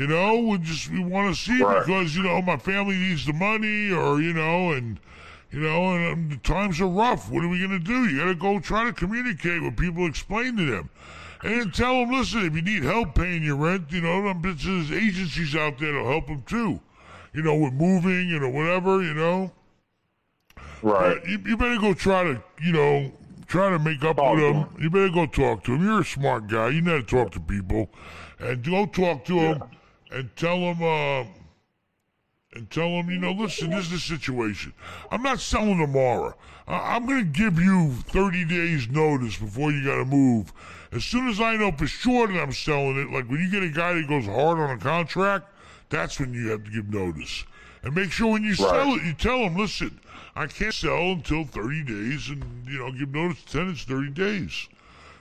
You know, we just we want to see Right. because you know my family needs the money, or you know, and you know, and um, the times are rough. What are we gonna do? You gotta go try to communicate with people, explain to them, and tell them, listen, if you need help paying your rent, you know, them bitches, agencies out there that'll help them too. You know, with moving and or whatever, you know. Right. You, you better go try to, you know, try to make up Talk with to him. You better go talk to them. You're a smart guy. You know how to talk to people, and go talk to him and tell him, uh, and tell him, you know, listen, this is the situation. I'm not selling tomorrow. I- I'm going to give you 30 days notice before you got to move. As soon as I know for sure that I'm selling it, like when you get a guy that goes hard on a contract, that's when you have to give notice. And make sure when you sell it, you tell him, listen, I can't sell until 30 days, and, you know, give notice to tenants 30 days.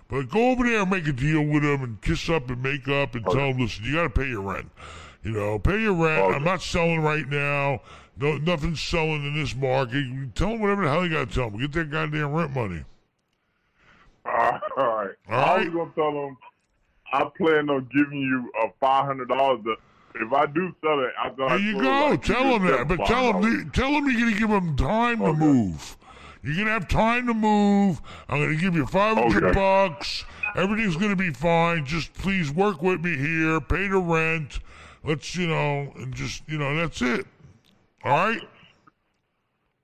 But go over there and make a deal with them and kiss up and make up and tell them, listen, you got to pay your rent. You know, pay your rent. I'm not selling right now. No, nothing's selling in this market. Tell them whatever the hell you got to tell them. Get that goddamn rent money. All right. All right. I was gonna tell them I plan on giving you a five hundred dollars. If I do sell it, I thought There you go. Tell them that. But tell them, tell them you're going to give them time to move. You're going to have time to move. I'm going to give you 500 Okay. bucks. Everything's going to be fine. Just please work with me here. Pay the rent. Let's, you know, and just, you know, that's it. All right?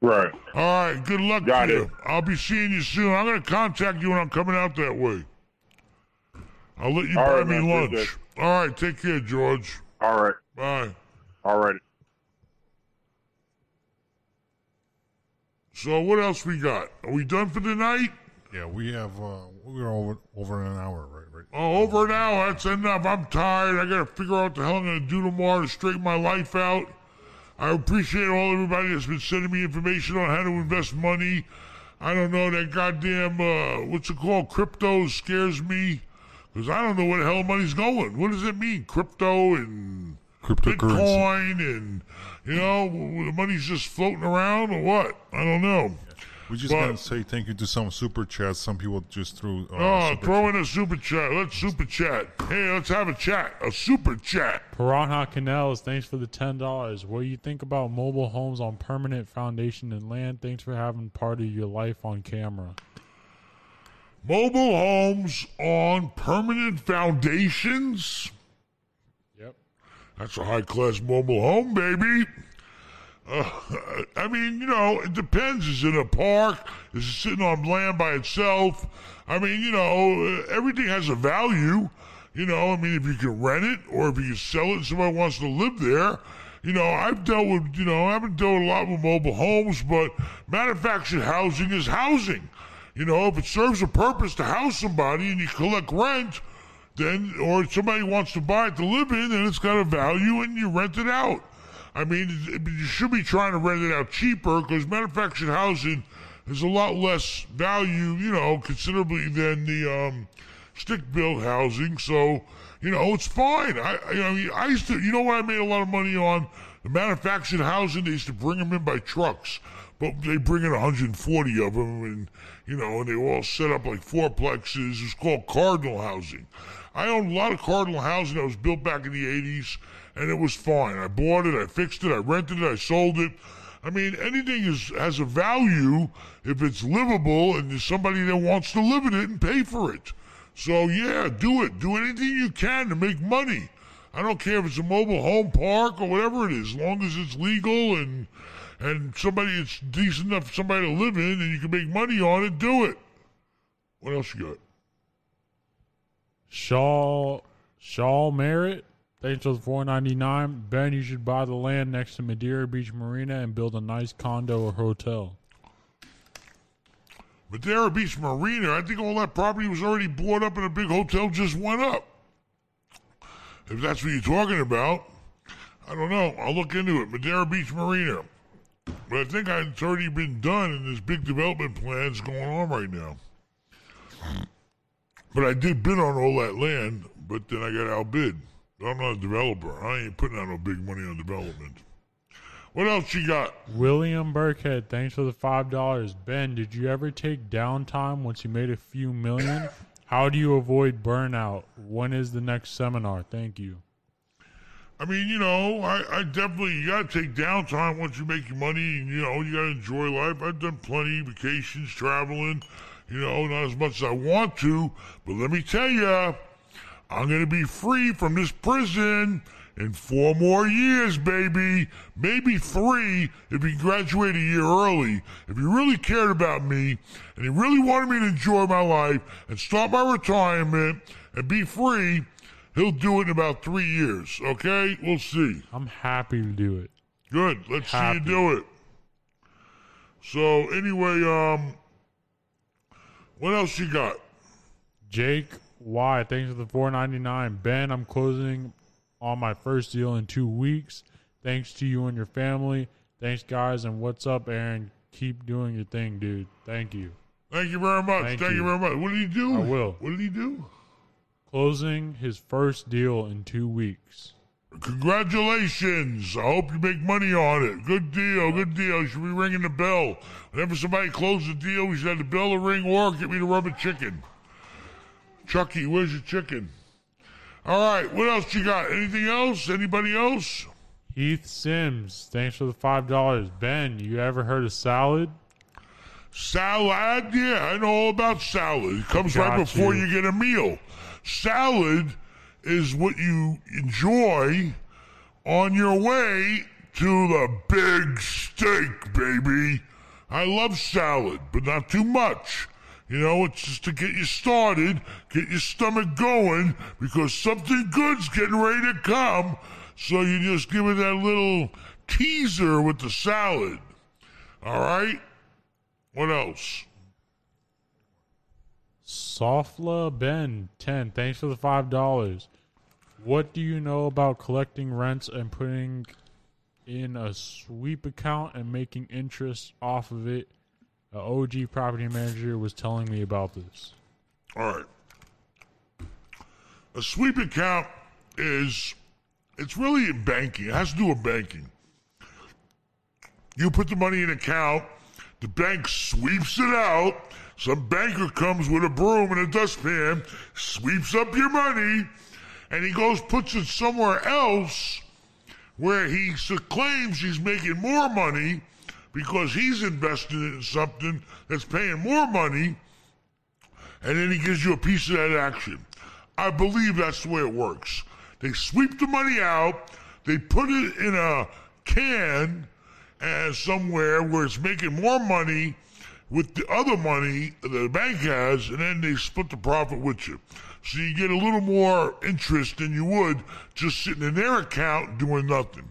Right. All right. Good luck Got to it. you. I'll be seeing you soon. I'm going to contact you when I'm coming out that way. I'll let you All buy right, me man. lunch. All right. Take care, George. All right. Bye. All right. So what else we got? Are we done for the night? Yeah, we have uh, we're over over an hour, right? Right. Oh, over an hour. That's enough. I'm tired. I gotta figure out what the hell I'm gonna do tomorrow to straighten my life out. I appreciate all everybody that's been sending me information on how to invest money. I don't know that goddamn uh, what's it called? Crypto scares me because I don't know where the hell money's going. What does it mean? Crypto and Cryptocurrency. Bitcoin and you know the money's just floating around or what? I don't know. We just But- gotta say thank you to some super chats. Some people just threw. Uh, Oh, super throw in a super chat. Let's super chat. Hey, let's have a chat. A super chat. Piranha Canals, thanks for the ten dollars. What do you think about mobile homes on permanent foundation and land? Thanks for having part of your life on camera. Mobile homes on permanent foundations. That's a high class mobile home, baby. Uh, I mean, you know, it depends. Is it a park? Is it sitting on land by itself? I mean, you know, uh, everything has a value. You know, I mean, if you can rent it or if you can sell it somebody wants to live there. You know, I've dealt with, you know, I haven't dealt a lot with mobile homes, but manufactured housing is housing. You know, if it serves a purpose to house somebody and you collect rent, then or somebody wants to buy it to live in, then it's got a value and you rent it out. I mean, you should be trying to rent it out cheaper because manufactured housing is a lot less value, you know, considerably than the um, stick-built housing. So, you know, it's fine. I, I, mean, I used to, you know what I made a lot of money on? The manufactured housing, they used to bring them in by trucks, but they bring in 140 of them, and you know, and they all set up like fourplexes. It was called Cardinal housing. I owned a lot of Cardinal housing that was built back in the 80s, and it was fine. I bought it, I fixed it, I rented it, I sold it. I mean, anything is has a value if it's livable and there's somebody that wants to live in it and pay for it. So yeah, do it. Do anything you can to make money. I don't care if it's a mobile home park or whatever it is, as long as it's legal and and somebody it's decent enough for somebody to live in and you can make money on it, do it. What else you got? Shaw Shaw Merritt, thanks for the four ninety nine. Ben, you should buy the land next to Madeira Beach Marina and build a nice condo or hotel. Madeira Beach Marina, I think all that property was already bought up and a big hotel just went up. If that's what you're talking about, I don't know. I'll look into it. Madeira Beach Marina. But I think it's already been done and there's big development plans going on right now. But I did bid on all that land, but then I got outbid. I'm not a developer. I ain't putting out no big money on development. What else you got? William Burkhead, thanks for the five dollars. Ben, did you ever take downtime once you made a few million? How do you avoid burnout? When is the next seminar? Thank you. I mean, you know, I, I definitely you gotta take downtime once you make your money, and you know, you gotta enjoy life. I've done plenty of vacations, traveling. You know, not as much as I want to, but let me tell you, I'm gonna be free from this prison in four more years, baby. Maybe three if you graduate a year early. If you really cared about me and you really wanted me to enjoy my life and start my retirement and be free, he'll do it in about three years. Okay? We'll see. I'm happy to do it. Good. Let's Happy. see you do it. So anyway, um, what else you got? Jake Y, thanks for the four ninety nine. Ben, I'm closing on my first deal in two weeks. Thanks to you and your family. Thanks, guys, and what's up, Aaron? Keep doing your thing, dude. Thank you. Thank you very much. Thank Thank, you. you. very much. What did he do? I will. What did he do? Closing his first deal in two weeks. Congratulations. I hope you make money on it. Good deal. Good deal. You should be ringing the bell. Whenever somebody closes a deal, we should have the bell to ring or get me the rubber chicken. Chucky, where's your chicken? All right. What else you got? Anything else? Anybody else? Heath Sims, thanks for the five dollars. Ben, you ever heard of salad? Salad? Yeah, I know all about salad. It comes right before you. you get a meal. Salad is what you enjoy on your way to the big steak, baby. I love salad, but not too much. You know, it's just to get you started, get your stomach going, because something good's getting ready to come. So you just give it that little teaser with the salad. All right? What else? Softla Ben, 10. Thanks for the $5. What do you know about collecting rents and putting in a sweep account and making interest off of it? A OG property manager was telling me about this. All right. A sweep account is, it's really in banking. It has to do with banking. You put the money in an account, the bank sweeps it out. Some banker comes with a broom and a dustpan, sweeps up your money, and he goes puts it somewhere else where he claims he's making more money because he's invested in something that's paying more money and then he gives you a piece of that action. I believe that's the way it works. They sweep the money out, they put it in a can and somewhere where it's making more money with the other money that the bank has, and then they split the profit with you. So you get a little more interest than you would just sitting in their account doing nothing.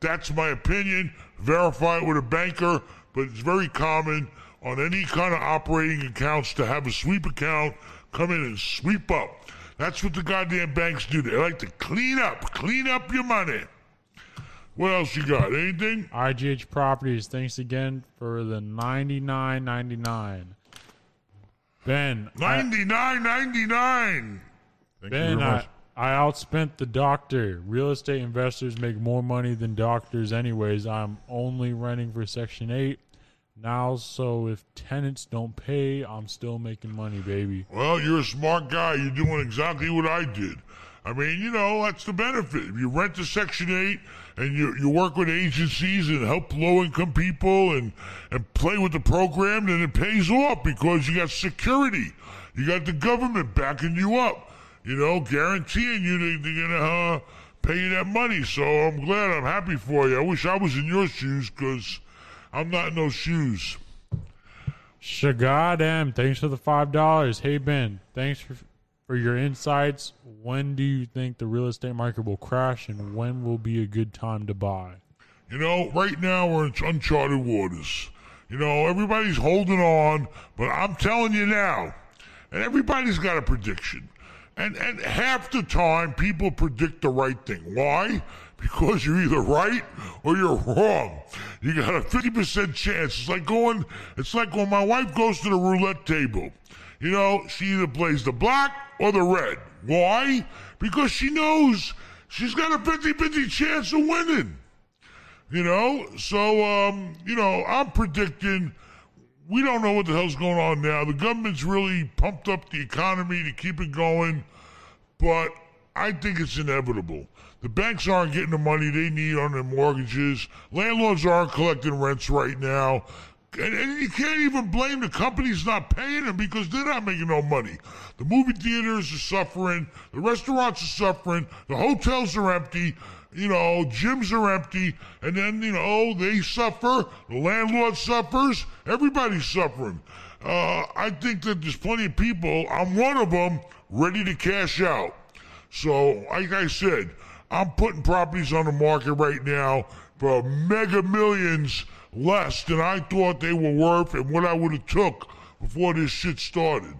That's my opinion. Verify it with a banker, but it's very common on any kind of operating accounts to have a sweep account come in and sweep up. That's what the goddamn banks do. They like to clean up, clean up your money. What else you got? Anything? IGH Properties, thanks again for the ninety nine ninety nine. Ben, I, Ninety-nine, ninety-nine. Thank you Ben, I, much. I outspent the doctor. Real estate investors make more money than doctors, anyways. I'm only renting for Section 8 now, so if tenants don't pay, I'm still making money, baby. Well, you're a smart guy. You're doing exactly what I did. I mean, you know, that's the benefit. If you rent to Section 8 and you, you work with agencies and help low income people and, and play with the program, then it pays off because you got security. You got the government backing you up, you know, guaranteeing you they're going to uh, pay you that money. So I'm glad, I'm happy for you. I wish I was in your shoes because I'm not in those shoes. Shagadam, thanks for the $5. Hey, Ben, thanks for, for your insights. When do you think the real estate market will crash, and when will be a good time to buy? You know, right now we're in uncharted waters. You know, everybody's holding on, but I'm telling you now, and everybody's got a prediction. And and half the time people predict the right thing. Why? Because you're either right or you're wrong. You got a 50% chance. It's like going it's like when my wife goes to the roulette table. You know, she either plays the black or the red. Why? Because she knows she's got a 50-50 chance of winning. You know, so um, you know, I'm predicting we don't know what the hell's going on now. The government's really pumped up the economy to keep it going, but I think it's inevitable. The banks aren't getting the money they need on their mortgages. Landlords aren't collecting rents right now. And, and you can't even blame the companies not paying them because they're not making no money. The movie theaters are suffering. The restaurants are suffering. The hotels are empty. You know, gyms are empty. And then, you know, they suffer. The landlord suffers. Everybody's suffering. Uh, I think that there's plenty of people, I'm one of them, ready to cash out. So, like I said, I'm putting properties on the market right now for mega millions less than I thought they were worth and what I would have took before this shit started.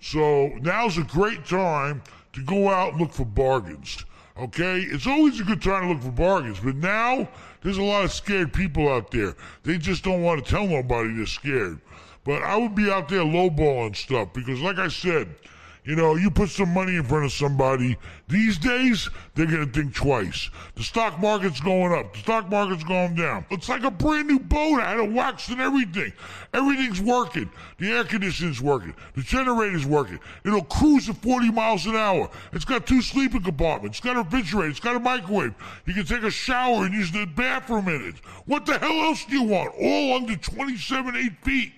So now's a great time to go out and look for bargains. Okay? It's always a good time to look for bargains, but now there's a lot of scared people out there. They just don't want to tell nobody they're scared. But I would be out there lowballing stuff because, like I said, you know, you put some money in front of somebody, these days, they're going to think twice. The stock market's going up. The stock market's going down. It's like a brand new boat. I had it waxed and everything. Everything's working. The air conditioning's working. The generator's working. It'll cruise at 40 miles an hour. It's got two sleeping compartments. It's got a refrigerator. It's got a microwave. You can take a shower and use the bathroom in it. What the hell else do you want? All under 27, 8 feet.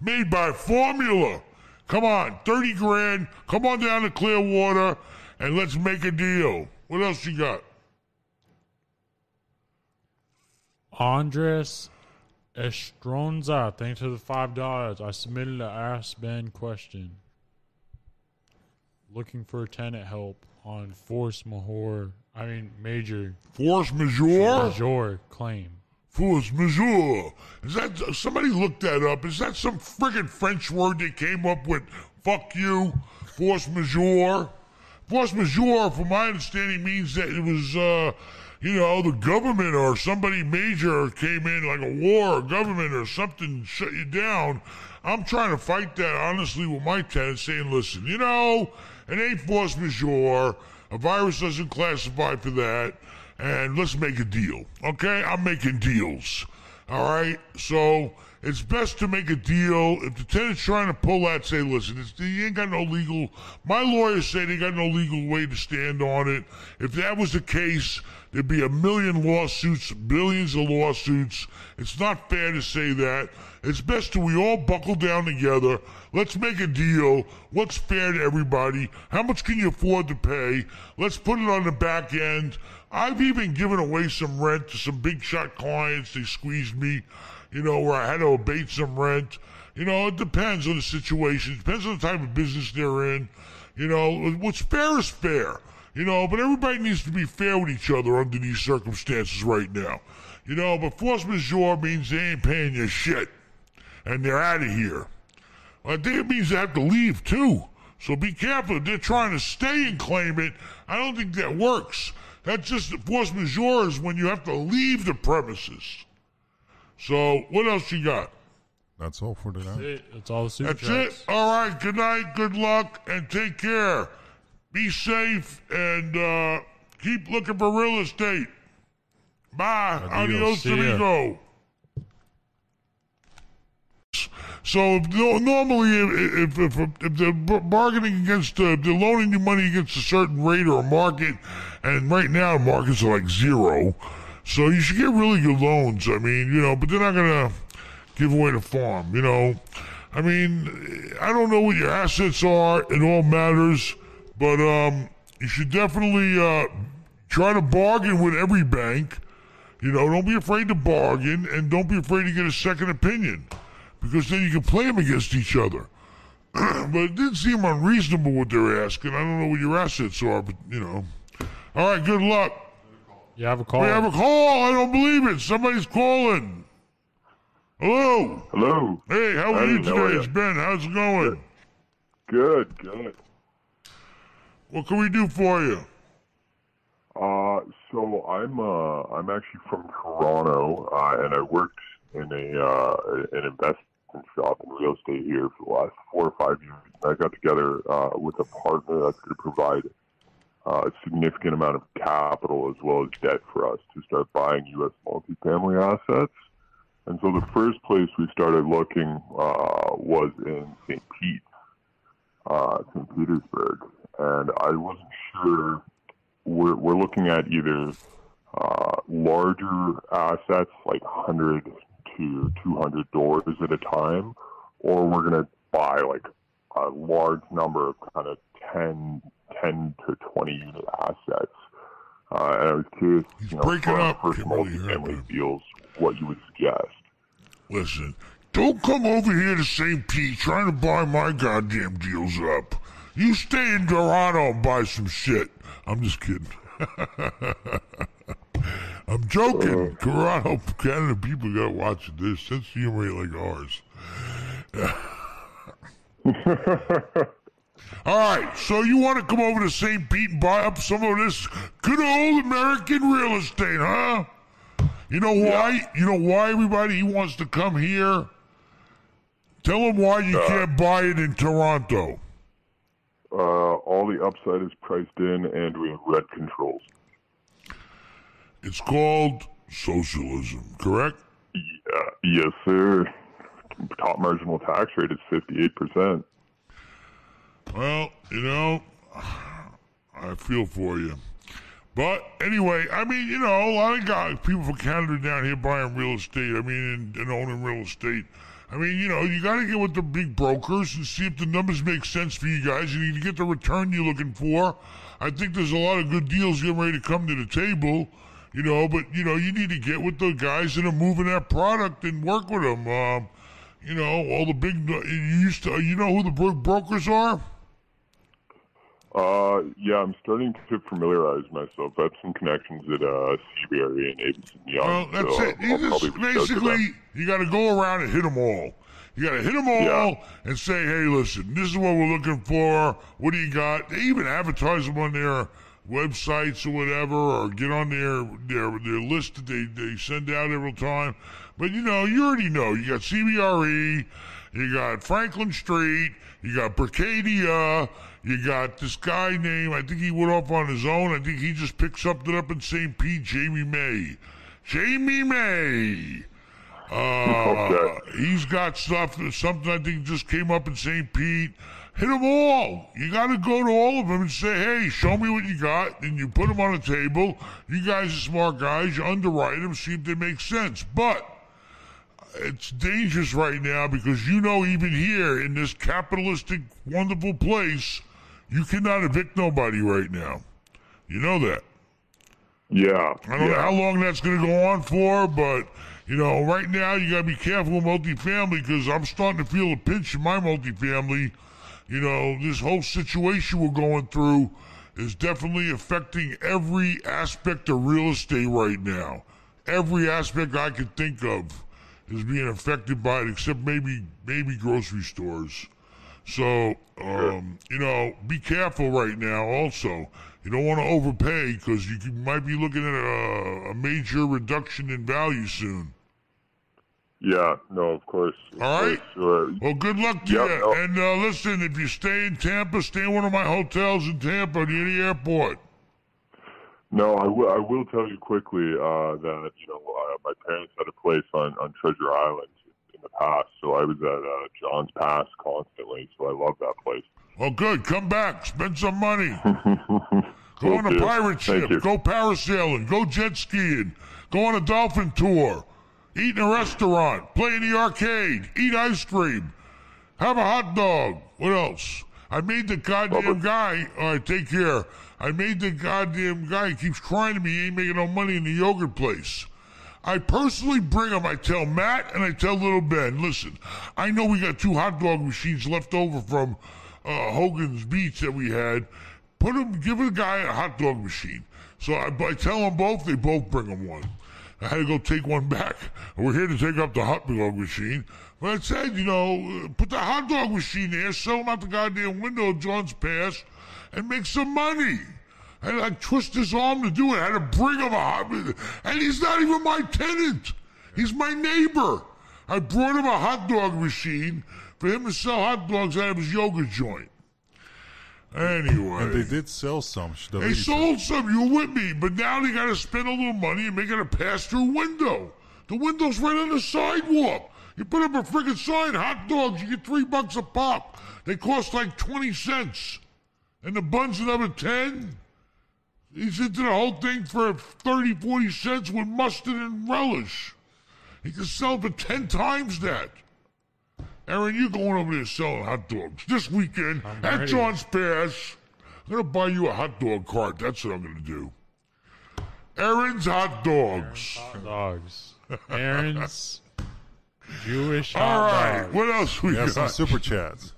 Made by Formula. Come on, 30 grand. Come on down to Clearwater and let's make a deal. What else you got? Andres Estronza, thanks for the five dollars. I submitted an Ask Ben question. Looking for tenant help on force majeure. I mean major Force majeure? majeure claim. Force majeure. Is that somebody looked that up? Is that some friggin' French word they came up with? Fuck you. Force majeure. Force majeure, from my understanding, means that it was, uh, you know, the government or somebody major came in, like a war or government or something, shut you down. I'm trying to fight that honestly with my tenants, saying, listen, you know, it ain't force majeure. A virus doesn't classify for that and let's make a deal. Okay? I'm making deals. All right? So it's best to make a deal. If the tenant's trying to pull that, say, listen, it's, you ain't got no legal. My lawyers say they got no legal way to stand on it. If that was the case, there'd be a million lawsuits, billions of lawsuits. It's not fair to say that. It's best that we all buckle down together. Let's make a deal. What's fair to everybody? How much can you afford to pay? Let's put it on the back end. I've even given away some rent to some big shot clients. They squeezed me, you know, where I had to abate some rent. You know, it depends on the situation. It depends on the type of business they're in. You know, what's fair is fair. You know, but everybody needs to be fair with each other under these circumstances right now. You know, but force majeure means they ain't paying you shit. And they're out of here. I think it means they have to leave too. So be careful. If they're trying to stay and claim it, I don't think that works. That's just the force majeure is when you have to leave the premises. So what else you got? That's all for That's today. it. That's all the super That's chats. it. All right. Good night. Good luck, and take care. Be safe and uh, keep looking for real estate. Bye. Adios. Adios, See ya. amigo. So if, no, normally, if, if, if, they're bargaining against, uh, they're loaning you money against a certain rate or a market, and right now markets are like zero, so you should get really good loans. I mean, you know, but they're not gonna give away the farm. You know, I mean, I don't know what your assets are. It all matters, but um, you should definitely uh, try to bargain with every bank. You know, don't be afraid to bargain, and don't be afraid to get a second opinion, because then you can play them against each other. but it didn't seem unreasonable what they're asking. I don't know what your assets are, but you know. All right, good luck. You have a call. We have a call. I don't believe it. Somebody's calling. Hello. Hello. Hey, how are Hey, you how are today? ya? It's Ben. How's it going? Good, good. What can we do for you? Uh, so I'm uh I'm actually from Toronto, uh, and I worked in a uh an investment shop in real estate here for the last four or five years. I got together uh, with a partner that's going to provide uh, a significant amount of capital as well as debt for us to start buying U.S. multifamily assets. And so the first place we started looking uh, was in St. Pete, uh, St. Petersburg, and I wasn't sure we're we're looking at either uh, larger assets like 100 to 200 doors at a time, or we're going to buy like a large number of kind of 10, 10 to 20 unit assets. Uh, and I was curious, He's you know, breaking for up. first Can't really hear multifamily deals, what you would suggest. Listen, don't come over here to St. Pete trying to buy my goddamn deals up. You stay in Toronto and buy some shit. I'm just kidding. I'm joking. Toronto, Canada people got watching this. Sense of humor like ours. All right, so you want to come over to St. Pete and buy up some of this good old American real estate, huh? You know why? You know why everybody wants to come here? Tell them why you can't buy it in Toronto. Uh, all the upside is priced in, and we have red controls. It's called socialism, correct? Yeah, yes, sir. Top marginal tax rate is 58%. Well, you know, I feel for you. But anyway, I mean, you know, a lot of guys, people from Canada down here buying real estate. I mean, and, and owning real estate. I mean, you know, you got to get with the big brokers and see if the numbers make sense for you guys. You need to get the return you're looking for. I think there's a lot of good deals getting ready to come to the table. You know, but you know, you need to get with the guys that are moving that product and work with them. Um, you know, all the big. You used to. You know who the bro- brokers are? Uh, yeah, I'm starting to familiarize myself. I have some connections at uh, CBRE and Avison Young. Well, that's so it. I'll You just probably reach out to them. basically you got to go around and hit them all. You got to hit them all Yeah. and say, "Hey, listen, this is what we're looking for. What do you got?" They even advertise them on their websites or whatever, or get on their their their list that they they send out every time. But you know, you already know. You got CBRE, you got Franklin Street, you got Berkadia. You got this guy named, I think he went off on his own. I think he just picked something up in St. Pete, Jamie May. Jamie May. Uh, Okay. he's got stuff, something I think just came up in St. Pete. Hit them all. You got to go to all of them and say, hey, show me what you got. And you put them on a table. You guys are smart guys. You underwrite them, see if they make sense. But uh, it's dangerous right now because you know, even here in this capitalistic, wonderful place, you cannot evict nobody right now. You know that. Yeah. I don't know how long that's going to go on for, but you know, right now you got to be careful with multifamily because I'm starting to feel a pinch in my multifamily. You know, this whole situation we're going through is definitely affecting every aspect of real estate right now. Every aspect I could think of is being affected by it, except maybe maybe grocery stores. So, um, you know, be careful right now. Also, you don't want to overpay because you might be looking at a, a major reduction in value soon. Yeah, no, of course. Of All right. course. Uh, Well, good luck to Yeah, you. no. And uh, listen, if you stay in Tampa, stay in one of my hotels in Tampa near the airport. no, I will. I will tell you quickly uh, that you know uh, my parents had a place on on Treasure Island in the past, so I was at uh, John's Pass constantly. So I love that place. Well, good. Come back. Spend some money. Go on a pirate ship. Go parasailing. Go jet skiing. Go on a dolphin tour. Eat in a restaurant. Play in the arcade. Eat ice cream. Have a hot dog. What else? I made the goddamn Robert. guy. All right, take care. I made the goddamn guy. He keeps crying to me. He ain't making no money in the yogurt place. I personally bring him. I tell Matt and I tell little Ben, listen, I know we got two hot dog machines left over from uh, Hogan's Beach that we had. Put him, give the guy a hot dog machine. So I, I tell them both, they both bring him one. I had to go take one back. We're here to take up the hot dog machine. But I said, you know, put the hot dog machine there, sell them out the goddamn window of John's Pass, and make some money. I had to like twist his arm to do it. I had to bring him a hot, dog. and he's not even my tenant. He's my neighbor. I brought him a hot dog machine for him to sell hot dogs out of his yoga joint. Anyway, And they did sell some. The they sold some. You with me, but now they got to spend a little money and make it a pass-through window. The window's right on the sidewalk. You put up a friggin' sign, hot dogs. You get three bucks a pop. They cost like twenty cents, and the buns another ten. He's into the whole thing for 30, 40 cents with mustard and relish. He can sell for 10 times that. Aaron, you going over there selling hot dogs this weekend at ready. John's Pass. I'm going to buy you a hot dog cart. That's what I'm going to do. Aaron's Hot Dogs. Hot dogs. Aaron's Jewish All hot right. dogs. What else we We have some got? super chats.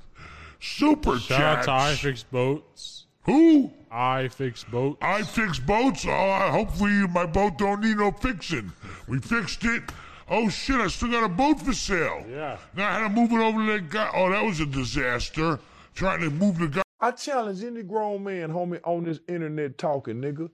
Super Shout out chats. to I Fix Boats. Who? I Fix Boats. I fix boats. Oh, I- hopefully my boat don't need no fixing. We fixed it. Oh shit! I still got a boat for sale. Yeah. Now I had to move it over to that guy. Oh, that was a disaster. Trying to move the guy. I challenge any grown man, homie, on this internet talking, nigga.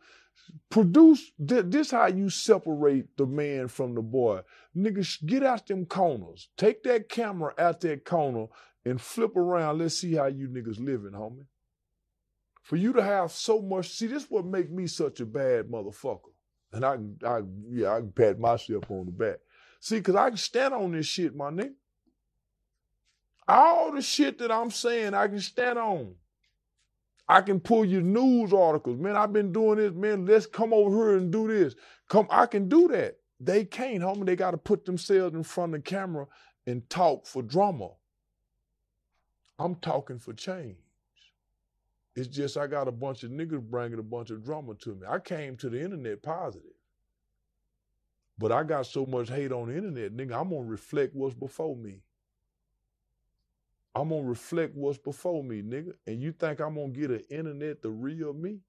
Produce thi- this how you separate the man from the boy. Nigga, sh- get out them corners. Take that camera out that corner and flip around. Let's see how you niggas living, homie. For you to have so much, see, this what make me such a bad motherfucker. And I can, I, yeah, I can pat myself on the back. See, cause I can stand on this shit, my nigga. All the shit that I'm saying, I can stand on. I can pull you news articles. Man, I've been doing this. Man, let's come over here and do this. Come, I can do that. They can't, homie. They got to put themselves in front of the camera and talk for drama. I'm talking for change. It's just I got a bunch of niggas bringing a bunch of drama to me. I came to the internet positive. But I got so much hate on the internet, nigga, I'm gonna reflect what's before me. I'm gonna reflect what's before me, nigga. And you think I'm gonna get an internet the real me?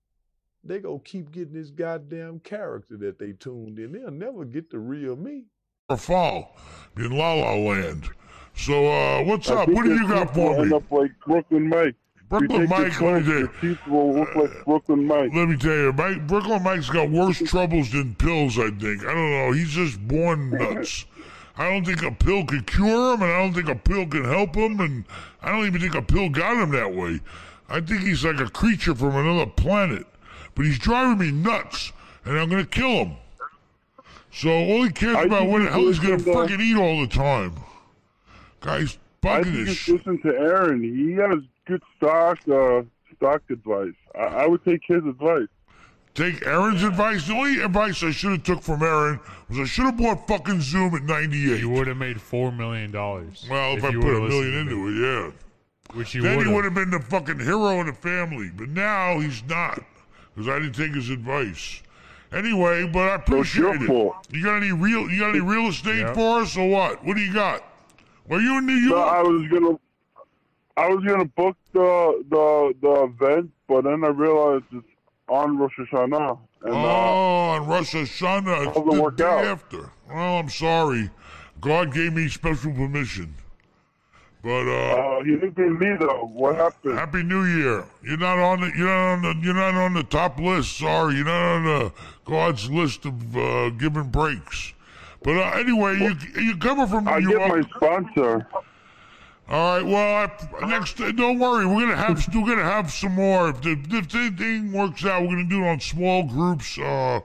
They gonna keep getting this goddamn character that they tuned in. They'll never get the real me. Or fall in La La Land. So uh, what's I up? What do you got shit will for end me? up like Brooklyn Mike. Brooklyn Mike, let me tell you. will look like Brooklyn Mike. Let me tell you, Mike, Brooklyn Mike's got worse troubles than pills, I think. I don't know. He's just born nuts. I don't think a pill could cure him, and I don't think a pill can help him, and I don't even think a pill got him that way. I think he's like a creature from another planet. But he's driving me nuts, and I'm going to kill him. So all he cares I about what the hell he's going to should, uh, freaking eat all the time. Guy's I bugging this shit. listen to Aaron. He has good stock uh, stock advice. I, I would take his advice. Take Aaron's advice. The only advice I should have took from Aaron was I should have bought fucking Zoom at 98. You would have made four million dollars. Well, if, I put a million into it, yeah. which you then would he would have. have been the fucking hero of the family. But now he's not because I didn't take his advice. Anyway, but I So it's your appreciate it. fault. You got any real? You got any real estate Yeah. for us or what? What do you got? Were you in New York? No, York? I was gonna, I was gonna book the the the event, but then I realized it's on Rosh Hashanah, and oh, uh, on Rosh Hashanah, it's the work day out? after. Well, I'm sorry. God gave me special permission. But uh, uh, he didn't give me though. What happened? Happy New Year. You're not on the you're not on the you're not on the top list. Sorry, you're not on the God's list of uh, giving breaks. But uh, anyway, you you coming from I New get York? my sponsor. All right. Well, I, next don't worry. We're gonna have we're gonna have some more. If the if the thing works out, we're gonna do it on small groups uh,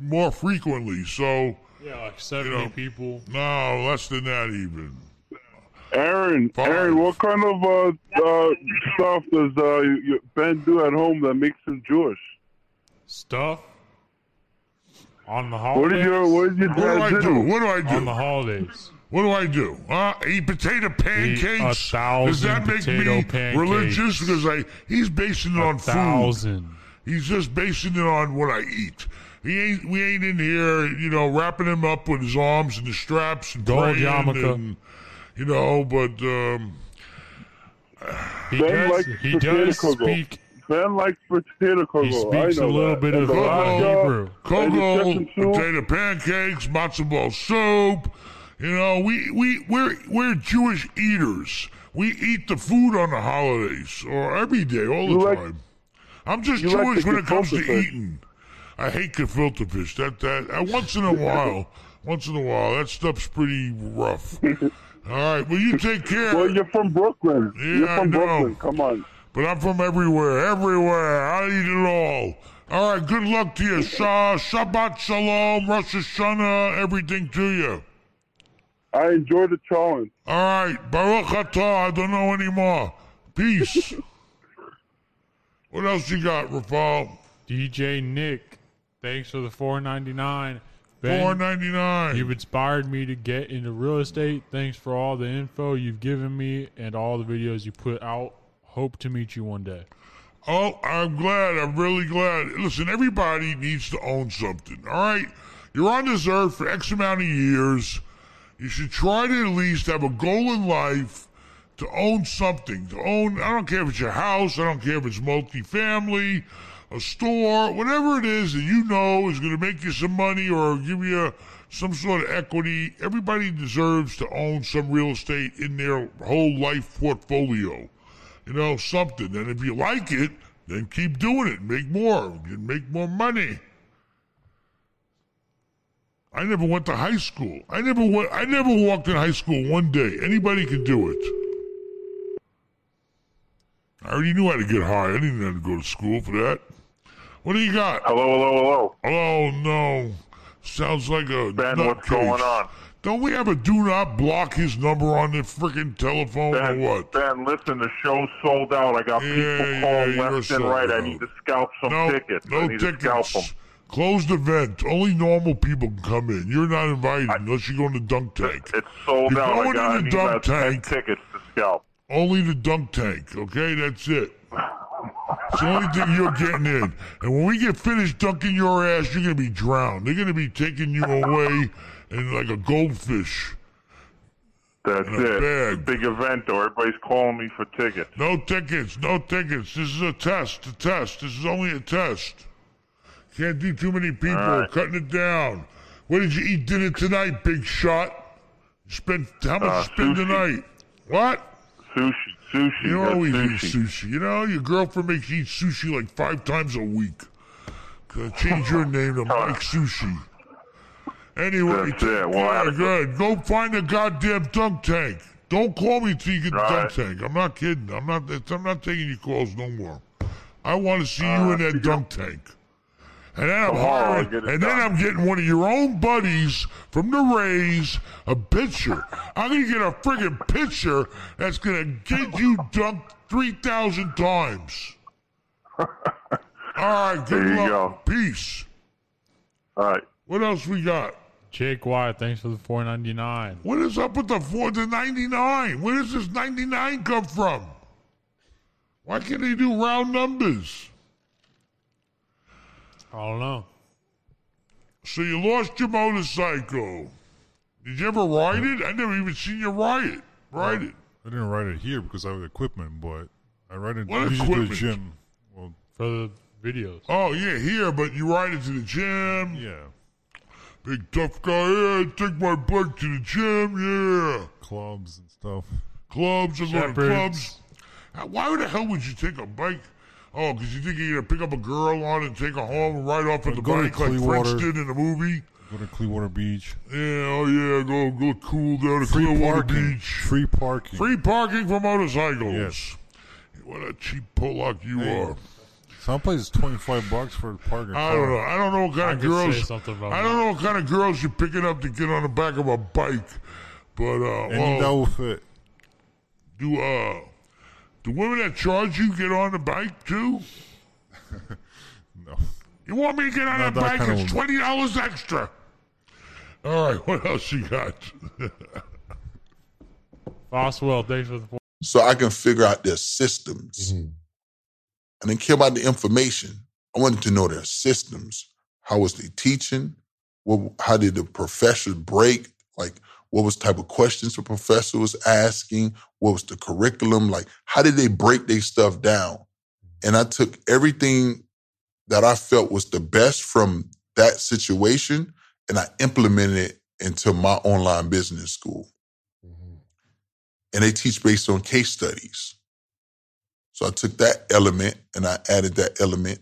more frequently. So Yeah, like seventy know. people. no, less than that even. Aaron, Five. Aaron, what kind of uh, uh, stuff does uh, you- Ben do at home that makes him Jewish? Stuff on the What holidays. did your What did your What do I dad do? What do I do on the holidays. What do I do? Uh, eat potato pancakes. thousand Does that make potato me pancakes. religious? Because I he's basing it on food. Thousand. He's just basing it on what I eat. He ain't. We ain't in here, you know, wrapping him up with his arms and the straps and Gold praying yarmulke. and, you know. But um, He Ben does. likes He does kugel. speak. Ben likes potato kugel. He speaks I know a little that. bit And of the uh, Hebrew. and Kogo, potato pancakes, matzo ball soup. You know, we we we're we're Jewish eaters. We eat the food on the holidays or every day, all You the like- time. I'm just you like Jewish when it comes to fish. eating. I hate gefilte fish. That that uh, once in a while, once in a while, that stuff's pretty rough. All right, well you take care. Well, you're from Brooklyn. you're Yeah, I from know. Brooklyn. Come on. But I'm from everywhere, everywhere. I eat it all. All right, good luck to you. Shabbat Shalom, Rosh Hashanah, everything to you. I enjoy the challenge. All right, Baruch Atah, I don't know anymore. Peace. what else you got, Rafal? DJ Nick, thanks for the four ninety nine. Ben, Four ninety nine. You've inspired me to get into real estate. Thanks for all the info you've given me and all the videos you put out. Hope to meet you one day. Oh, I'm glad. I'm really glad. Listen, everybody needs to own something. All right, you're on this earth for X amount of years. You should try to at least have a goal in life to own something. To own. I don't care if it's your house. I don't care if it's multifamily, a store, whatever it is that you know is going to make you some money or give you some sort of equity. Everybody deserves to own some real estate in their whole life portfolio you know, something. And if you like it, then keep doing it. Make more. You make more money. I never went to high school. I never went. I never walked in high school one day. Anybody can do it. I already knew how to get high. I didn't have to go to school for that. What do you got? Hello, hello, hello. Oh no! Sounds like a Ben, what's nutcase. going on? Don't we have a do not block his number on the freaking telephone Ben, or what? Ben, listen, the show's sold out. I got Yeah, people calling you're left and right. I need to scalp some no, tickets. No I need to scalp them. Closed event. Only normal people can come in. You're not invited unless you go in the dunk tank. It's sold You're out. I going got I in the dunk tank. tickets to scalp. Only the dunk tank. Okay, that's it. It's the only thing you're getting in. And when we get finished dunking your ass, you're gonna be drowned. They're gonna be taking you away in like a goldfish. That's it. bag. Big event, though. Everybody's calling me for tickets. No tickets. No tickets. This is a test. A test. This is only a test. Can't do too many people. Right. Cutting it down. What did you eat dinner tonight, big shot? You spent how much Uh, you spend tonight? What? Sushi, sushi. You always sushi. eat sushi. You know, your girlfriend makes you eat sushi like five times a week. Change your name to Mike Sushi. Anyway, That's it. Well, yeah, go- good. Go find a goddamn dunk tank. Don't call me till you get the dunk tank. I'm not kidding. I'm not. I'm not taking your calls no more. I want to see Uh, you in that dunk tank. And then I'm Tomorrow I'll hiring, get it and then. I'm getting one of your own buddies from the Rays a pitcher. I'm gonna get a friggin' pitcher that's gonna get you dunked three thousand times. All right, good There you luck. go. Peace. All right. What else we got? Jake Wyatt, thanks for the four ninety nine. What is up with the four to ninety nine? Where does this ninety nine come from? Why can't they do round numbers? I don't know. So you lost your motorcycle. Did you ever ride it? I never even seen you ride it. Ride it. I didn't ride it here because I have equipment, but I ride it What usually to equipment? the gym. Well, For the videos. Oh yeah, here, but you ride it to the gym. yeah, Big tough guy. Yeah, take my bike to the gym. Yeah, clubs and stuff. clubs. I go to Shepherds. clubs. Uh, Why the hell would you take a bike? Oh, because you think you're gonna pick up a girl on and take her home and ride off on the Go to bike like Clearwater. French did in the movie? Go to Clearwater Beach. Yeah, oh yeah, go go cool down to Free Clearwater parking. Beach. Free parking. Free parking for motorcycles. Yes. What a cheap Pollock you Hey, are. Some places twenty five bucks for a parking. I don't know. I don't know what kind I of could girls. I don't that. know what kind of girls you're picking up to get on the back of a bike. But uh, Any that well, will fit. do uh, do women that charge you get on the bike too? No. You want me to get on Not that that bike? kind It's woman. twenty dollars extra. All right, what else you got? Boswell, thanks for the four. so I can figure out their systems. Mm-hmm. I didn't care about the information. I wanted to know their systems. How was they teaching? What, how did the professors break? Like, what was type of questions the professor was asking? What was the curriculum? Like, how did they break their stuff down? And I took everything that I felt was the best from that situation and I implemented it into my online business school mm-hmm. and they teach based on case studies. So I took that element and I added that element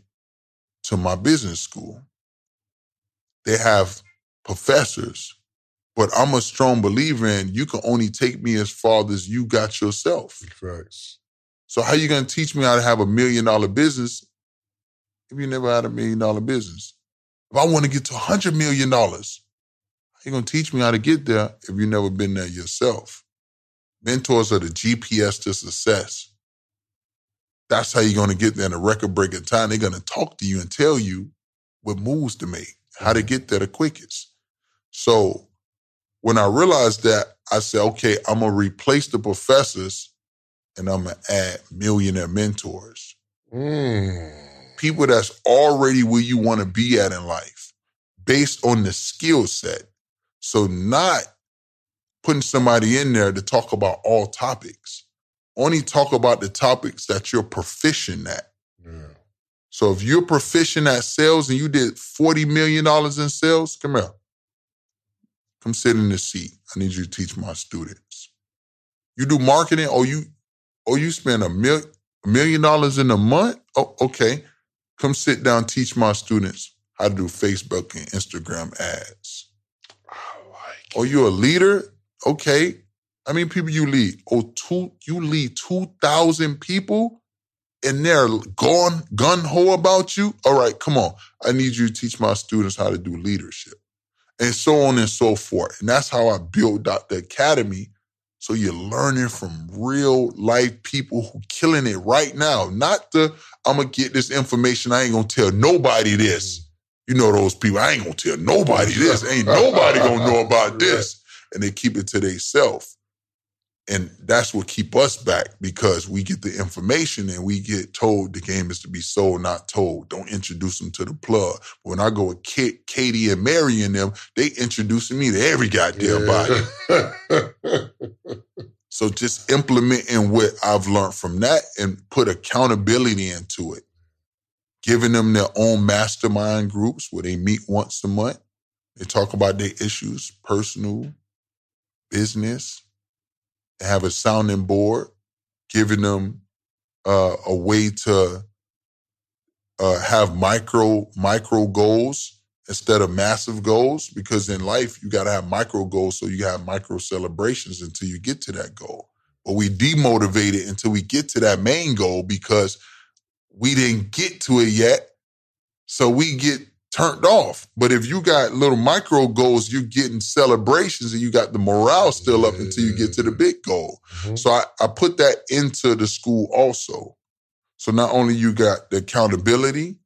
to my business school. They have professors, but I'm a strong believer in you can only take me as far as you got yourself. Facts. So how you gonna teach me how to have a million dollar business if you never had a million dollar business? If I want to get to a hundred million dollars, how you gonna teach me how to get there if you never been there yourself? Mentors are the GPS to success. That's how you're gonna get there in a record breaking time. They're gonna talk to you and tell you what moves to make, how to mm-hmm. get there the quickest. So when I realized that, I said, okay, I'm gonna replace the professors and I'm gonna add millionaire mentors. Mm. People that's already where you want to be at in life based on the skill set. So not putting somebody in there to talk about all topics. Only talk about the topics that you're proficient at. Yeah. So if you're proficient at sales and you did $40 million in sales, come here. Come sit in the seat. I need you to teach my students. You do marketing or you or you spend a mil, a million dollars in a month? Oh, okay. Come sit down, teach my students how to do Facebook and Instagram ads. I like Oh, you're a leader? Okay. I mean, people you lead? Oh, two, you lead 2,000 people and they're gone, gun ho about you? All right, come on. I need you to teach my students how to do leadership. And so on and so forth. And that's how I built out the academy. So you're learning from real life people who killing it right now. Not the, I'm gonna get this information. I ain't gonna tell nobody this. Mm. You know those people. I ain't gonna tell nobody this. Ain't nobody gonna know about this. And they keep it to themselves. And that's what keep us back because we get the information and we get told the game is to be sold, not told. Don't introduce them to the plug. When I go with Ka- Katie and Mary and them, they introducing me to every goddamn body. So just implementing what I've learned from that and put accountability into it. Giving them their own mastermind groups where they meet once a month. They talk about their issues, personal, business. Have a sounding board, giving them uh, a way to uh, have micro micro goals instead of massive goals. Because in life, you got to have micro goals so you have micro celebrations until you get to that goal. But we demotivated until we get to that main goal because we didn't get to it yet. So we get turned off. But if you got little micro goals, you're getting celebrations and you got the morale still up until you get to the big goal. Mhm. So I, I put that into the school also. So not only you got the accountability,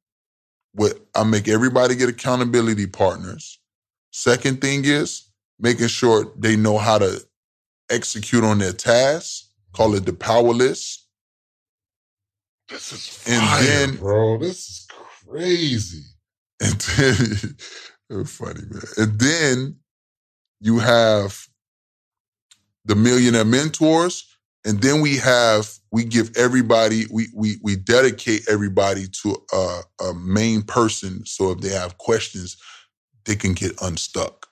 what I make everybody get accountability partners. Second thing is making sure they know how to execute on their tasks. Call it the power list. This is And fire, then- bro. This is crazy. And then funny, man. And then you have the millionaire mentors. And then we have, we give everybody, we we we dedicate everybody to a, a main person. So if they have questions, they can get unstuck.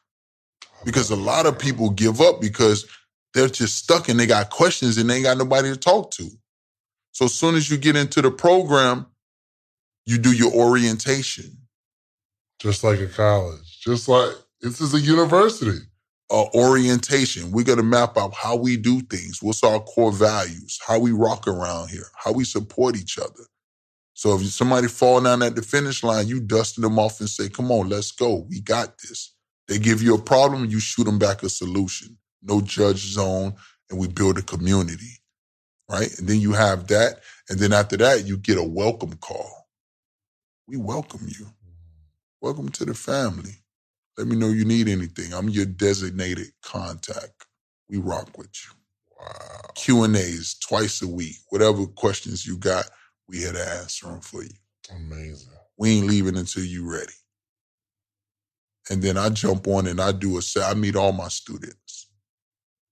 Because a lot of people give up because they're just stuck and they got questions and they ain't got nobody to talk to. So as soon as you get into the program, you do your orientation. Just like a college. Just like this is a university. uh, orientation. We're going to map out how we do things. What's our core values? How we rock around here? How we support each other? So if somebody fall down at the finish line, you dusting them off and say, "Come on, let's go. We got this." They give you a problem, you shoot them back a solution. No judge zone, and we build a community, right? And then you have that, and then after that, you get a welcome call. We welcome you. Welcome to the family. Let me know you need anything. I'm your designated contact. We rock with you. Wow. Q and A's twice a week. Whatever questions you got, we here to answer them for you. Amazing. We ain't leaving until you ready. And then I jump on and I do a set. I meet all my students.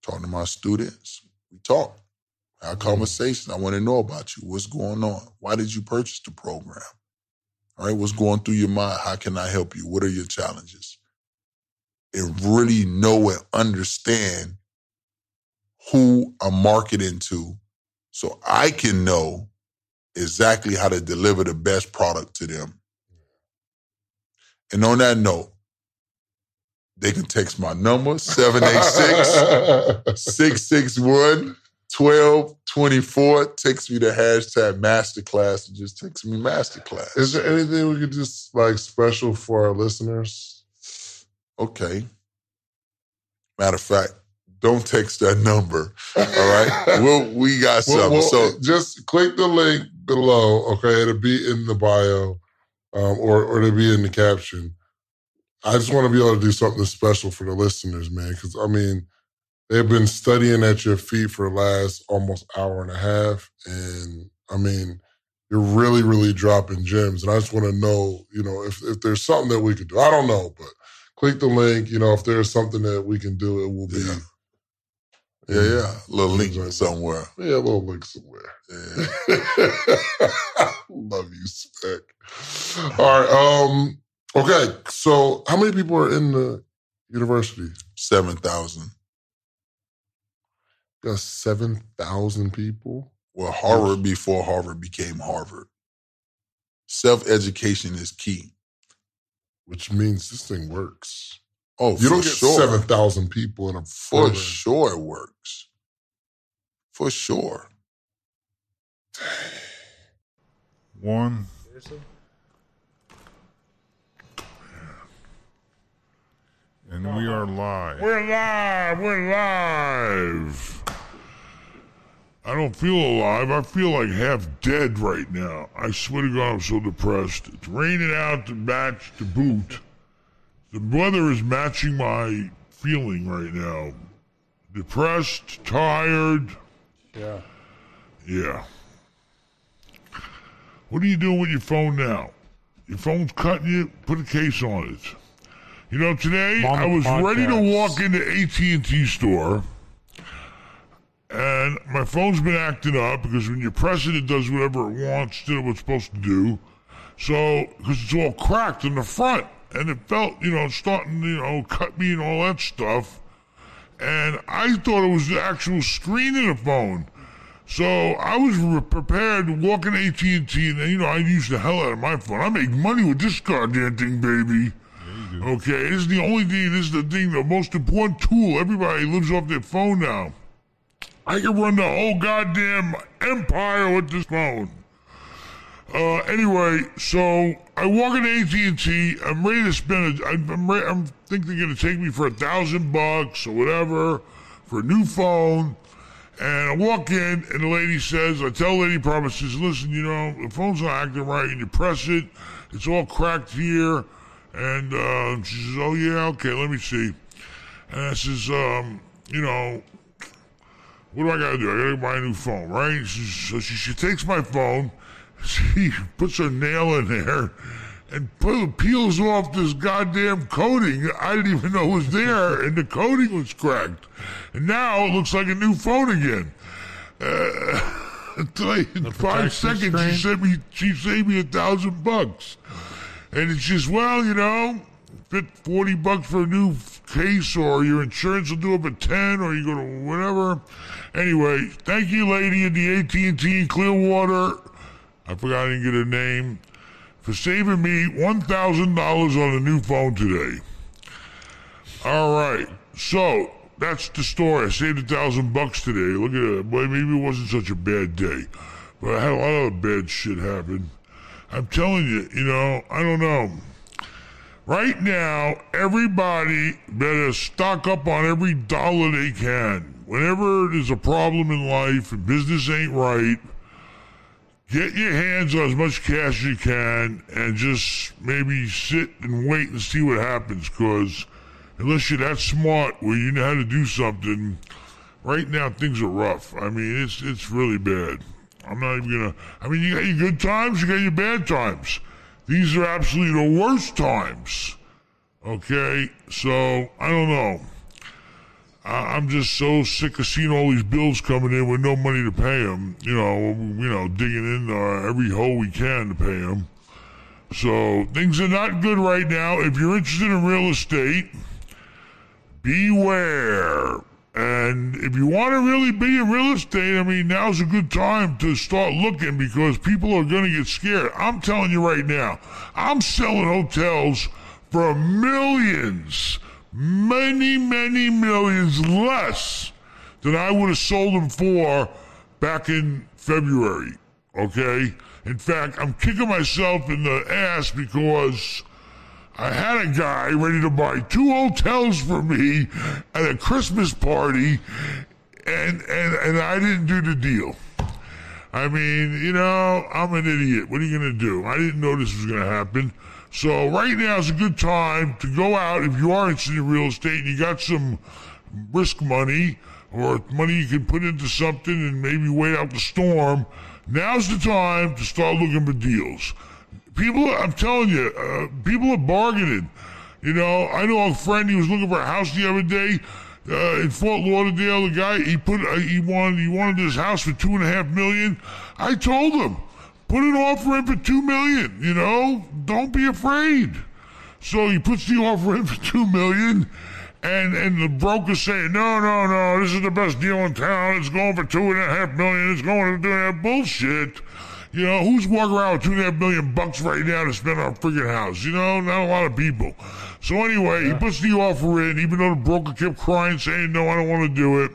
Talk to my students. We talk. Have mm. conversation. I want to know about you. What's going on? Why did you purchase the program? All right, what's going through your mind? How can I help you? What are your challenges? And really know and understand who I'm marketing to so I can know exactly how to deliver the best product to them. And on that note, they can text my number 786 661 1224. takes me to hashtag masterclass and just takes me masterclass. Is there anything we could just like special for our listeners? Okay. Matter of fact, don't text that number. All right, we'll, we got something. well, so just click the link below. Okay, it'll be in the bio, um, or or it'll be in the caption. I just want to be able to do something special for the listeners, man. Because I mean, they've been studying at your feet for the last almost hour and a half, and I mean, you're really, really dropping gems. And I just want to know, you know, if if there's something that we could do. I don't know, but click the link. You know, if there's something that we can do, it will be. Yeah. yeah, yeah, a little link Exactly. somewhere. Yeah, a little link somewhere. Yeah. Love you, Spec. All right. Um. Okay. So, how many people are in the university? Seven thousand. Got seven thousand people. Well, Harvard before Harvard became Harvard. Self education is key. which means this thing works. Oh, You for don't get sure. seven thousand people in a For program. sure it works. For sure. One. And we are live. We're live. We're live. I don't feel alive. I feel like half dead right now. I swear to God, I'm so depressed. It's raining out to match to boot. The weather is matching my feeling right now. Depressed, tired. Yeah. Yeah. What are you doing with your phone now? Your phone's cutting you. Put a case on it. You know, today I was ready to walk into AT and T store, and my phone's been acting up because when you press it, it does whatever it wants of what it's supposed to do. So, because it's all cracked in the front, and it felt, you know, starting, you know, cut me and all that stuff. And I thought it was the actual screen in the phone. So I was re- prepared to walk in AT and T, and you know I use the hell out of my phone. I make money with this goddamn thing, baby. Okay, this is the only thing. This is the thing, the most important tool. Everybody lives off their phone now. I can run the whole goddamn empire with this phone. Uh, anyway, so I walk into AT and. I'm ready to spend. A, I'm, I'm, I'm think they're gonna take me for a thousand bucks or whatever for a new phone. And I walk in, and the lady says, I tell Lady Promises, listen, you know, the phone's not acting right, and you press it, it's all cracked here. And uh, she says, oh, yeah, okay, let me see. And I says, um, you know, what do I gotta do? I gotta buy a new phone, right? So she, she takes my phone, she puts her nail in there, and peels off this goddamn coating I didn't even know was there, and the coating was cracked. And now it looks like a new phone again. Uh, in five seconds, she sent me, she saved me a thousand bucks. And it's just, well, you know, 40 bucks for a new case, or your insurance will do up at 10, or you go to whatever. Anyway, thank you, lady at the AT&T Clearwater. I forgot I didn't get her name. For saving me $1,000 on a new phone today. All right. So, that's the story. I saved a thousand bucks today. Look at that. Boy, maybe it wasn't such a bad day. But I had a lot of bad shit happen. I'm telling you, you know, I don't know. Right now, everybody better stock up on every dollar they can. Whenever there's a problem in life and business ain't right, get your hands on as much cash as you can and just maybe sit and wait and see what happens. Because unless you're that smart where you know how to do something, right now things are rough. I mean, it's it's really bad. I'm not even gonna. I mean, you got your good times, you got your bad times. These are absolutely the worst times. Okay, so I don't know. I, I'm just so sick of seeing all these bills coming in with no money to pay them. You know, you know, digging in uh, every hole we can to pay them. So things are not good right now. If you're interested in real estate, beware. And if you want to really be in real estate, I mean, now's a good time to start looking because people are going to get scared. I'm telling you right now, I'm selling hotels for millions, many, many millions less than I would have sold them for back in February. Okay? In fact, I'm kicking myself in the ass because I had a guy ready to buy two hotels for me at a Christmas party, and and and I didn't do the deal. I mean, you know, I'm an idiot. What are you gonna do? I didn't know this was gonna happen. So right now is a good time to go out if you are interested in real estate and you got some risk money or money you can put into something and maybe wait out the storm. Now's the time to start looking for deals. People, I'm telling you, uh, people are bargaining. You know, I know a friend. He was looking for a house the other day uh, in Fort Lauderdale. The guy he put uh, he wanted he wanted this house for two and a half million. I told him, put an offer in for two million. You know, don't be afraid. So he puts the offer in for two million. And and the broker's saying, no, no, no, this is the best deal in town. It's going for two and a half million. It's going to do that bullshit. You know, who's walking around with two and a half million bucks right now to spend on a freaking house? You know, not a lot of people. So anyway, he puts the offer in, even though the broker kept crying, saying, no, I don't want to do it.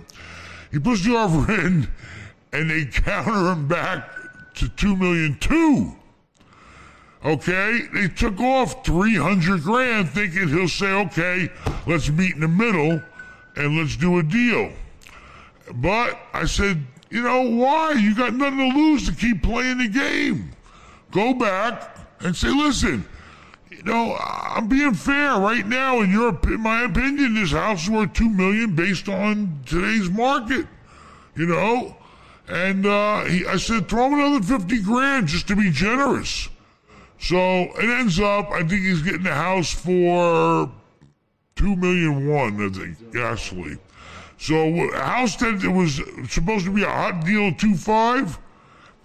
He puts the offer in, and they counter him back to two million two. Okay, they took off 300 grand thinking he'll say, okay, let's meet in the middle and let's do a deal. But I said, you know, why? You got nothing to lose to keep playing the game. Go back and say, listen, you know, I'm being fair right now. In your, in my opinion, this house is worth two million based on today's market. You know, and uh, he, I said, throw him another fifty grand just to be generous. So it ends up, I think he's getting the house for two million one. I think actually. So a house that it was supposed to be a hot deal two five,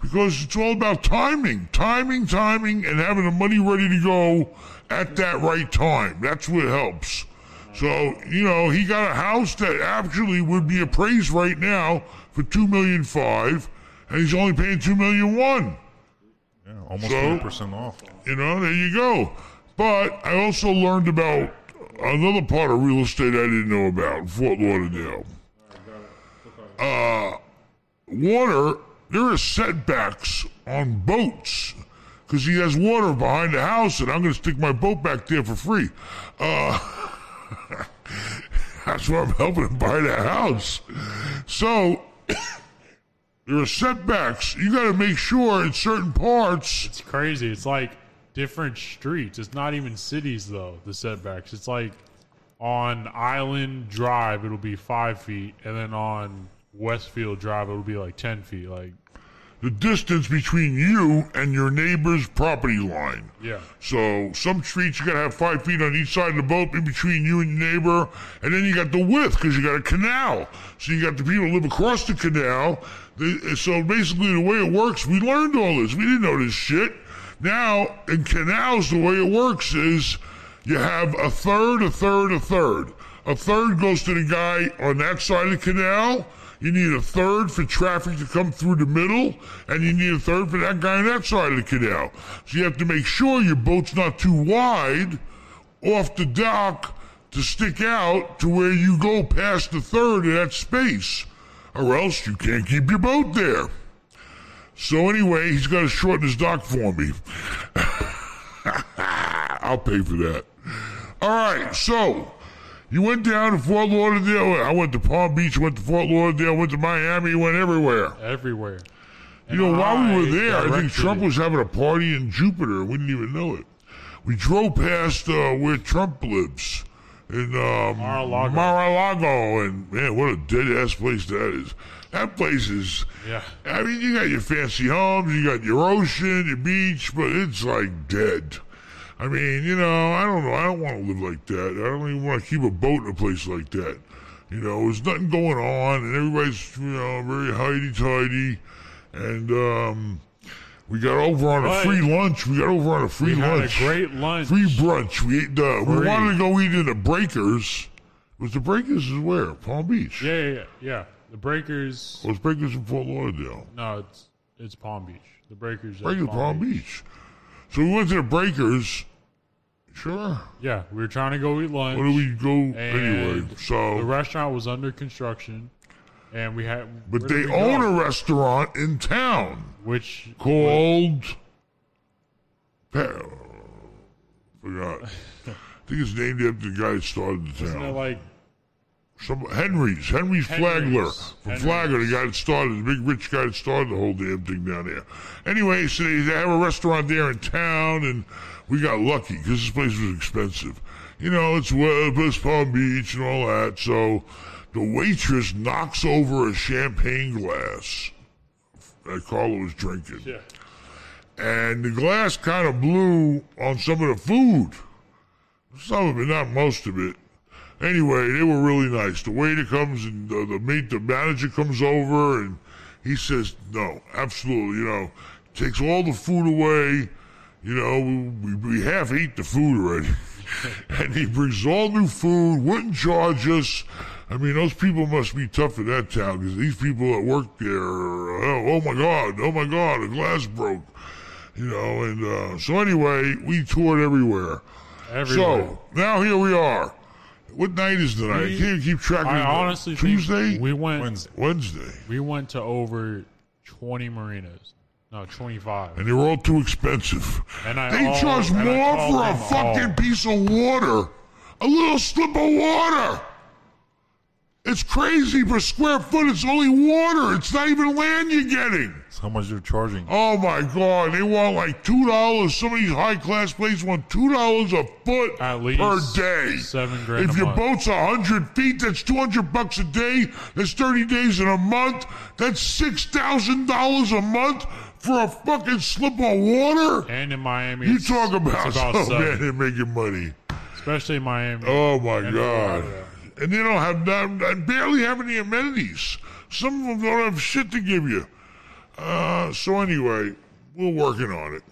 because it's all about timing, timing, timing, and having the money ready to go at that right time. That's what helps. So you know he got a house that actually would be appraised right now for two million five, and he's only paying two million one. Yeah, almost So- percent off. You know, there you go. But I also learned about another part of real estate I didn't know about Fort Lauderdale. Uh, water, there are setbacks on boats because he has water behind the house, and I'm going to stick my boat back there for free. Uh, that's why I'm helping him buy the house. So, there are setbacks. You got to make sure in certain parts. It's crazy. It's like different streets. It's not even cities though. The setbacks. It's like on Island Drive, it'll be five feet, and then on Westfield Drive, it'll be like ten feet. Like the distance between you and your neighbor's property line. yeah, So some streets you gotta have five feet on each side of the boat in between you and your neighbor, and then you got the width because you got a canal. So you got the people who live across the canal. They, so basically, the way it works, we learned all this. We didn't know this shit. Now in canals, the way it works is you have a third, a third, a third. A third goes to the guy on that side of the canal. You need a third for traffic to come through the middle, and you need a third for that guy on that side of the canal. So you have to make sure your boat's not too wide off the dock to stick out to where you go past the third of that space, or else you can't keep your boat there. So anyway, he's got to shorten his dock for me. I'll pay for that. All right, so you went down to Fort Lauderdale. I went to Palm Beach, went to Fort Lauderdale, went to Miami, went everywhere. everywhere. You know, while we were there, I think Trump was having a party in Jupiter. We didn't even know it. We drove past uh, where Trump lives in um, Mar-a-Lago. Mar-a-Lago, and man, what a dead ass place that is. That place is. Yeah. I mean, you got your fancy homes, you got your ocean, your beach, but it's like dead. I mean, you know, I don't know. I don't want to live like that. I don't even want to keep a boat in a place like that. You know, there's nothing going on, and everybody's, you know, very hidey tidy. And um, we got over on a free lunch. We got over on a free We had lunch. a great lunch. Free brunch. We ate. Uh, we wanted to go eat in the Breakers. Was the Breakers is where? Palm Beach. Yeah, yeah, yeah, yeah. The Breakers. Was Breakers in Fort Lauderdale? No, it's it's Palm Beach. The Breakers. Breakers, Palm Beach. So we went to the Breakers. Sure. Yeah, we were trying to go eat lunch. Where do we go anyway? So the restaurant was under construction, and we had. but they own go? a restaurant in town which called. Pa- Forgot. I think it's named after the guy that started the Isn't it town. like Some Henry's, Henry's Flagler from Henry's. Flagler, the guy that started, the big rich guy that started the whole damn thing down there. Anyway, so they, they have a restaurant there in town, and we got lucky because this place was expensive. You know, it's West West Palm Beach and all that. So the waitress knocks over a champagne glass that Carla was drinking, yeah. and the glass kind of blew on some of the food. Some of it, not most of it. Anyway, they were really nice. The waiter comes and the, the mate, the manager comes over and he says, "No, absolutely, you know, takes all the food away. You know, we, we half eat the food already, and he brings all new food. Wouldn't charge us. I mean, those people must be tough in that town because these people that work there, oh, oh my god, oh my god, a glass broke. You know, and uh, so anyway, we toured everywhere. Everywhere. So now here we are. What night is tonight? I can't keep track of I honestly Tuesday, think we went Wednesday. Wednesday, we went to over twenty marinas. No, twenty five. and they were all too expensive. And I They all- charge more for a fucking all. piece of water, a little slip of water. It's crazy per square foot. It's only water. It's not even land you're getting. That's how much they're charging. Oh my god, they want like two dollars. Some of these high class places want two dollars a foot At least per day. seven grand If your month. boat's a hundred feet, that's two hundred bucks a day. That's thirty days in a month. That's six thousand dollars a month for a fucking slip of water. And in Miami, You it's- talk about, about oh man, they're making money. especially in Miami. Oh my god! Florida. And they don't have not, barely have any amenities. Some of them don't have shit to give you. Uh, so anyway, we're working on it.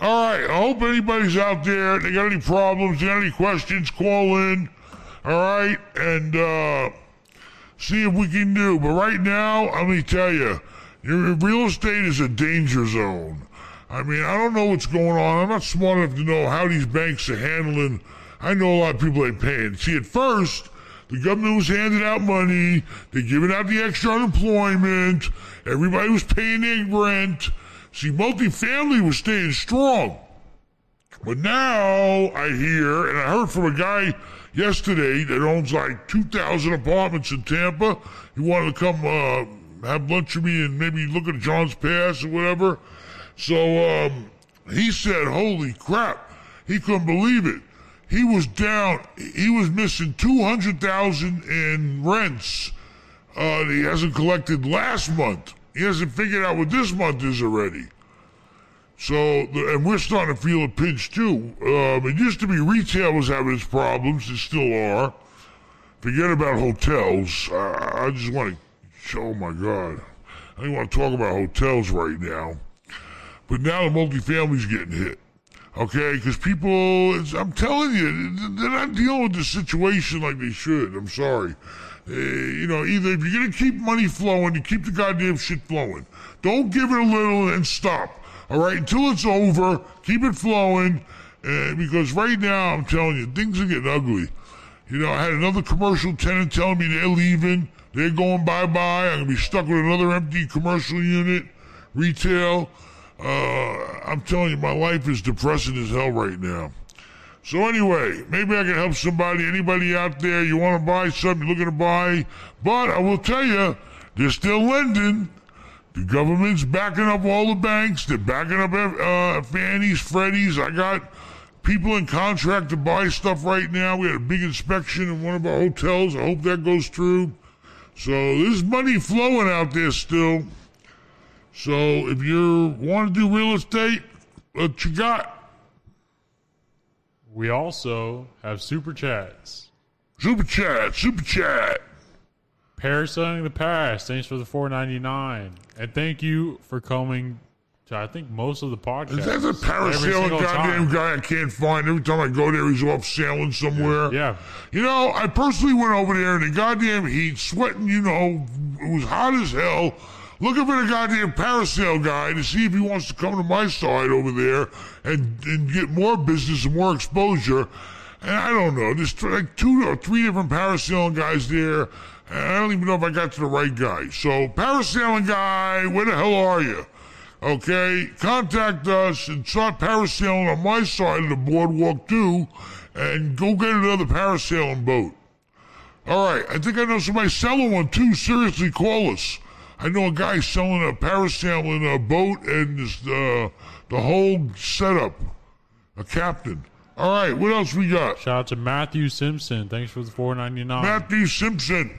All right. I hope anybody's out there. They got any problems? They got any questions? Call in. All right, and uh, see if we can do. But right now, let me tell you, your real estate is a danger zone. I mean, I don't know what's going on. I'm not smart enough to know how these banks are handling. I know a lot of people ain't paying. See, at first, the government was handing out money. They're giving out the extra unemployment. Everybody was paying their rent. See, multifamily was staying strong. But now I hear, and I heard from a guy yesterday that owns like 2,000 apartments in Tampa. He wanted to come uh, have lunch with me and maybe look at John's Pass or whatever. So um, he said, Holy crap. He couldn't believe it. He was down, he was missing 200,000 in rents uh, he hasn't collected last month. He hasn't figured out what this month is already. So, and we're starting to feel a pinch too. Um, it used to be retail was having its problems, it still are. Forget about hotels. Uh, I just want to, oh my God. I don't want to talk about hotels right now. But now the multifamily's getting hit. Okay, because people, I'm telling you, they're not dealing with the situation like they should. I'm sorry. Uh, you know, either if you're going to keep money flowing, you keep the goddamn shit flowing. Don't give it a little and stop. All right, until it's over, keep it flowing. Uh, because right now, I'm telling you, things are getting ugly. You know, I had another commercial tenant telling me they're leaving. They're going bye bye. I'm going to be stuck with another empty commercial unit, retail. Uh, I'm telling you, my life is depressing as hell right now. So anyway, maybe I can help somebody. Anybody out there, you want to buy something, you're looking to buy. But I will tell you, they're still lending. The government's backing up all the banks. They're backing up uh, Fannie's, Freddie's. I got people in contract to buy stuff right now. We had a big inspection in one of our hotels. I hope that goes through. So there's money flowing out there still. So if you want to do real estate, what you got? We also have super chats. Super chat, super chat. Parasailing the past. Thanks for the four ninety nine, and thank you for coming to I think most of the podcasts. Is that the parasailing goddamn time. guy I can't find? Every time I go there, he's off sailing somewhere. Yeah, You know, I personally went over there in the goddamn heat, sweating, you know, it was hot as hell, looking for the goddamn parasail guy to see if he wants to come to my side over there and, and get more business and more exposure. And I don't know, there's th- like two or three different parasailing guys there. And I don't even know if I got to the right guy. So, parasailing guy, where the hell are you? Okay, contact us and start parasailing on my side of the boardwalk too, and go get another parasailing boat. All right, I think I know somebody selling one too. Seriously, call us. I know a guy selling a parasailing a boat and this, uh, the whole setup. A captain. All right, what else we got? Shout out to Matthew Simpson. Thanks for the four ninety nine. Matthew Simpson.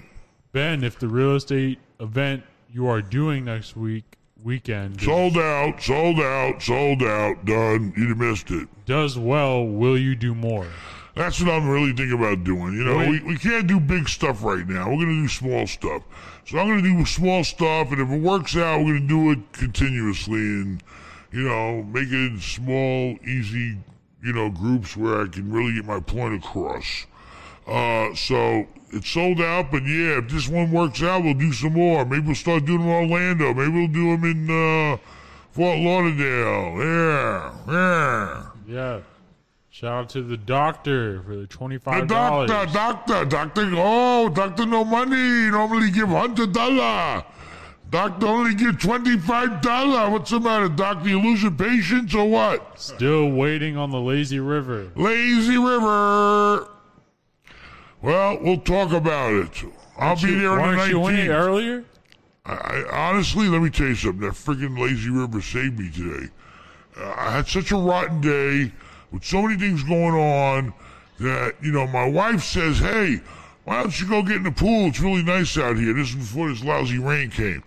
Ben, if the real estate event you are doing next week weekend Sold out, sold out, sold out, done. You missed it. does well, will you do more? That's what I'm really thinking about doing. You know, we, we can't do big stuff right now. We're going to do small stuff. So I'm going to do small stuff, and if it works out, we're going to do it continuously and, you know, make it small, easy, you know, groups where I can really get my point across. Uh, so it's sold out, but yeah, if this one works out, we'll do some more. Maybe we'll start doing them in Orlando. Maybe we'll do them in uh, Fort Lauderdale. Yeah, yeah. Yeah. Shout out to the doctor for the twenty-five dollars. doctor, doctor, doctor. Oh, doctor, no money. Normally give hundred dollar. Doctor only give twenty five dollar. What's the matter, doctor? You losing patience or what? Still waiting on the lazy river. Lazy River. Well, we'll talk about it. I'll be there on the you nineteenth. earlier? I, I, honestly, let me tell you something. That freaking lazy river saved me today. Uh, I had such a rotten day with so many things going on that you know my wife says, "Hey, why don't you go get in the pool? It's really nice out here." This is before this lousy rain came.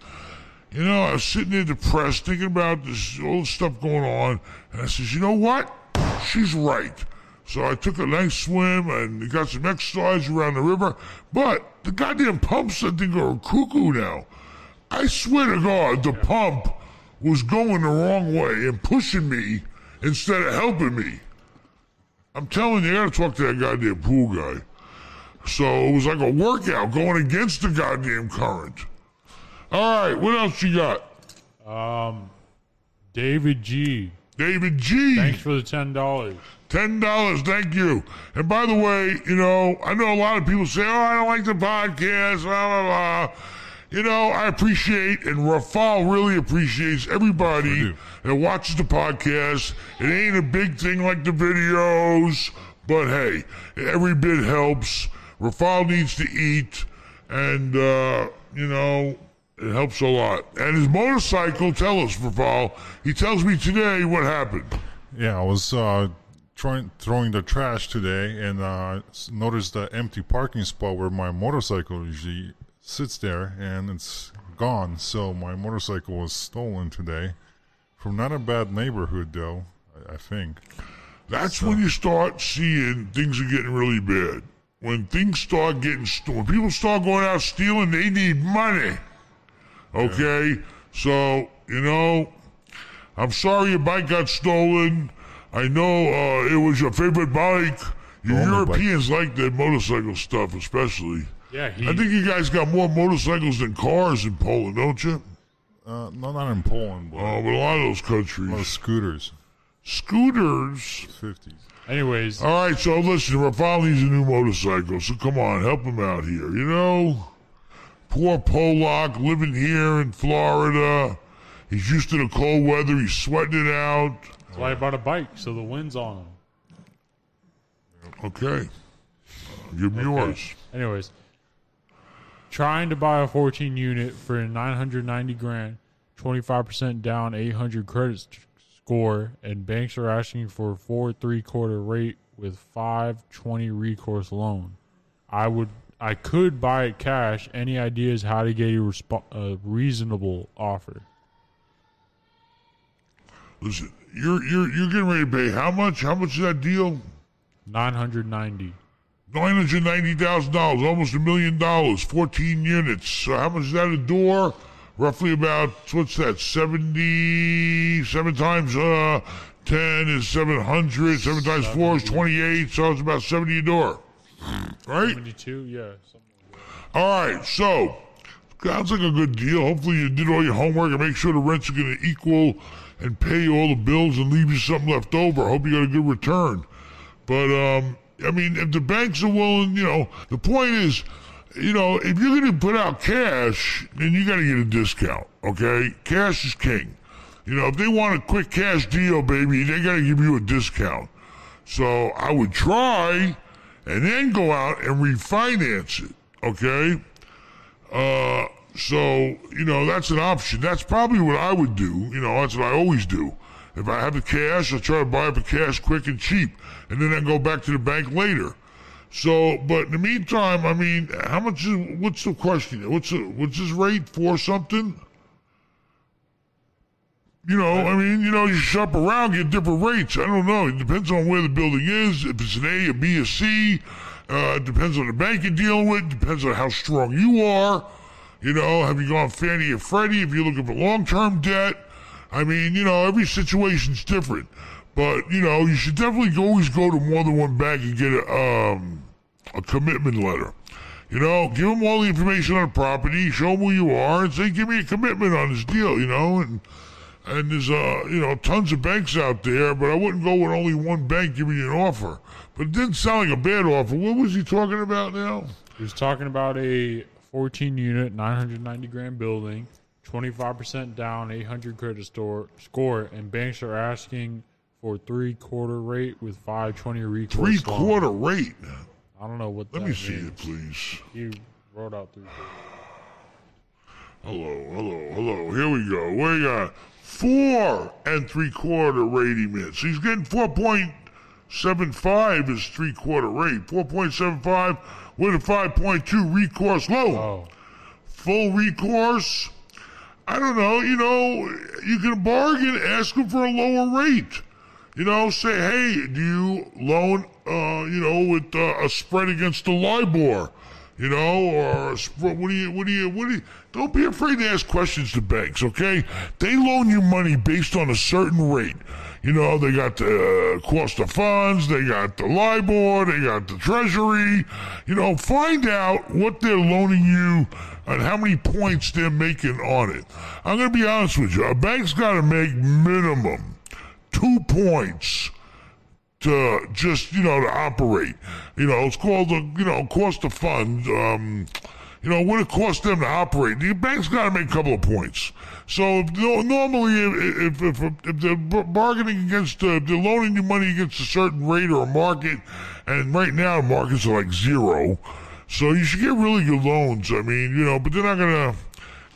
You know, I was sitting there depressed, thinking about this all the stuff going on, and I says, "You know what? She's right." So I took a nice swim and got some exercise around the river. But the goddamn pumps, I think, are cuckoo now. I swear to God, the pump was going the wrong way and pushing me instead of helping me. I'm telling you, I gotta talk to that goddamn pool guy. So it was like a workout going against the goddamn current. All right, what else you got? Um, David G. David G. Thanks for the ten dollars. Ten dollars, thank you. And by the way, you know, I know a lot of people say, "Oh, I don't like the podcast," blah blah blah. You know, I appreciate, and Rafal really appreciates everybody that watches the podcast. It ain't a big thing like the videos, but hey, every bit helps. Rafal needs to eat, and uh, you know, it helps a lot. And his motorcycle, tell us, Rafal. He tells me today what happened. Yeah, I was uh, trying throwing the trash today and uh, noticed the empty parking spot where my motorcycle usually sits there, and it's gone. So my motorcycle was stolen today from not a bad neighborhood, though. I, I think. That's when you start seeing things are getting really bad. When things start getting stolen, people start going out stealing, they need money. Okay, so you know, I'm sorry your bike got stolen. I know uh, it was your favorite bike. You bike. Europeans like that motorcycle stuff, especially. Yeah, he. I think you guys got more motorcycles than cars in Poland, don't you? Uh, no, not in Poland, but Oh, but a lot of those a lot of countries. scooters, Scooters. fifties. Anyways, All right, so listen, Rafal needs a new motorcycle, so come on, help him out here. You know, poor Polak living here in Florida. He's used to the cold weather. He's sweating it out. that's why I bought a bike, so the wind's on him. Okay, give him yours. Anyways, trying to buy a 14 unit for 990 grand, 25% down, 800 credit score, and banks are asking for a four three quarter rate with 520 recourse loan. I would, I could buy it cash. Any ideas how to get a, resp- a reasonable offer? Listen, you're you're you're getting ready to pay how much? How much is that deal? 990. Nine hundred ninety thousand dollars, almost a million dollars, fourteen units. So how much is that a door? Roughly about what's that? Seventy seven times uh ten is seven hundred. Seven times four is twenty eight. So it's about seventy a door, right? 72, yeah. like All right. So sounds like a good deal. Hopefully you did all your homework and make sure the rents are going to equal and pay you all the bills and leave you something left over. Hope you got a good return. But um, I mean, if the banks are willing, you know, the point is, you know, if you're going to put out cash, then you got to get a discount. Okay, cash is king. You know, if they want a quick cash deal, baby, they got to give you a discount. So I would try and then go out and refinance it. Okay. Uh, so, you know, that's an option. That's probably what I would do. You know, that's what I always do. If I have the cash, I'll try to buy up the cash quick and cheap, and then I go back to the bank later. So, but in the meantime, I mean, how much is, what's the question? What's the, what's his rate for something? You know, I mean, you know, you shop around, get different rates. I don't know. It depends on where the building is. If it's an A, a B, a C. Uh, it depends on the bank you're dealing with. Depends on how strong you are. You know, have you gone Fannie or Freddie? If you're looking for long-term debt, I mean, you know, every situation's different. But you know, you should definitely always go to more than one bank and get a um, a commitment letter. You know, give them all the information on the property, show them who you are, and say, "Give me a commitment on this deal." You know, and and there's uh you know tons of banks out there, but I wouldn't go with only one bank giving you an offer. But it didn't sound like a bad offer. What was he talking about now? He was talking about a 14 unit, 990 grand building, 25% down, 800 credit store, score, and banks are asking for three quarter rate with 520 recourse. Three loan. quarter rate. I don't know what Let me see it, please. You wrote out three. Hello, hello, hello. Here we go. We got four and three quarter rating minutes. He's getting 4.75 is three quarter rate. 4.75 with a 5.2 recourse loan. Oh, Full recourse. I don't know. You know, you can bargain, ask them for a lower rate. You know, say, hey, do you loan, uh, you know, with uh, a spread against the LIBOR? You know, or what do you, what do you, what do you, don't be afraid to ask questions to banks, okay? They loan you money based on a certain rate. You know, they got the uh, cost of funds, they got the LIBOR, they got the treasury. You know, find out what they're loaning you and how many points they're making on it. I'm going to be honest with you. A bank's got to make minimum two points to just you know to operate. You know, it's called the you know cost of funds. Um, you know what it costs them to operate. The bank's got to make a couple of points. So no- normally, if if, if, if they're bargaining against, uh, they're loaning you money against a certain rate or a market, and right now markets are like zero. So you should get really good loans. I mean, you know, but they're not gonna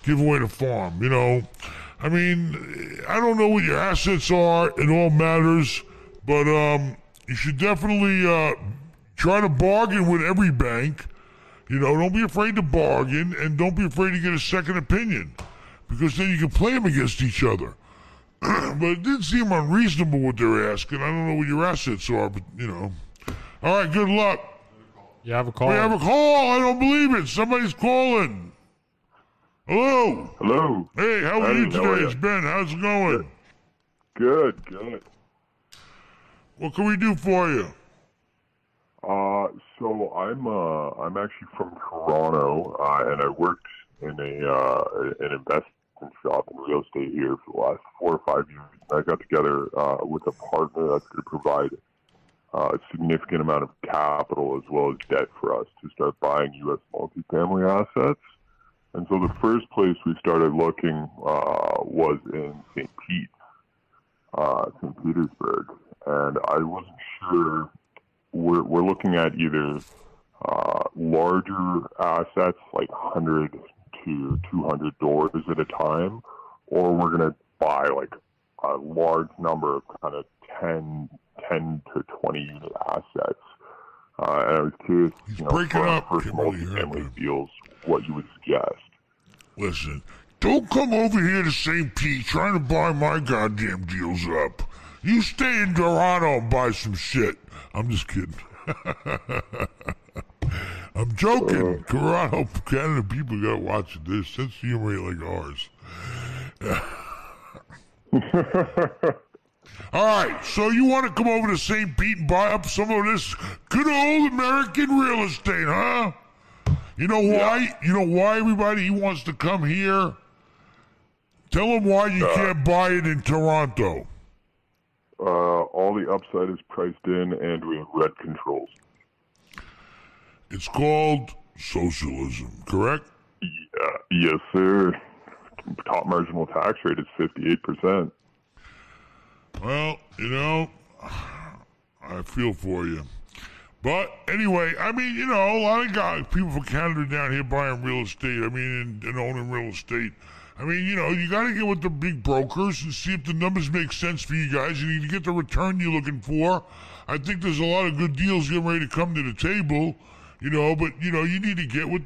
give away the farm. You know, I mean, I don't know what your assets are. It all matters, but um, you should definitely uh, try to bargain with every bank. You know, don't be afraid to bargain, and don't be afraid to get a second opinion, because then you can play them against each other. but it didn't seem unreasonable what they're asking. I don't know what your assets are, but you know. All right, good luck. You have a call. We have a call. I don't believe it. Somebody's calling. Hello. Hello. Hey, how are Hey, you today? are ya? It's Ben. How's it going? Good, good. What can we do for you? Uh, so I'm uh, I'm actually from Toronto, uh, and I worked in a uh, an investment shop in real estate here for the last four or five years. And I got together uh, with a partner that's going to provide a significant amount of capital as well as debt for us to start buying U.S. multifamily assets. And so the first place we started looking uh, was in St. Pete, uh, St. Petersburg, and I wasn't sure we're, we're looking at either uh, larger assets like 100 to 200 doors at a time, or we're going to buy like a large number of kind of 10, 10 to 20 unit assets. Uh, and I was curious, He's you know, breaking for, up. for Can't really hear multifamily deals, what you would suggest. Listen, don't come over here to St. Pete trying to buy my goddamn deals up. You stay in Toronto and buy some shit. I'm just kidding. I'm joking. Toronto, Canada people got watching this. Sense humor like ours. All right, so you want to come over to St. Pete and buy up some of this good old American real estate, huh? You know why? You know why everybody he wants to come here? Tell him why you can't buy it in Toronto. Uh, all the upside is priced in, and we have rent controls. It's called socialism, correct? Yeah, yes, sir. Top marginal tax rate is 58%. Well, you know, I feel for you. But anyway, I mean, you know, a lot of guys, people from Canada down here buying real estate. I mean, and, and owning real estate. I mean, you know, you got to get with the big brokers and see if the numbers make sense for you guys. You need to get the return you're looking for. I think there's a lot of good deals getting ready to come to the table, you know, but, you know, you need to get with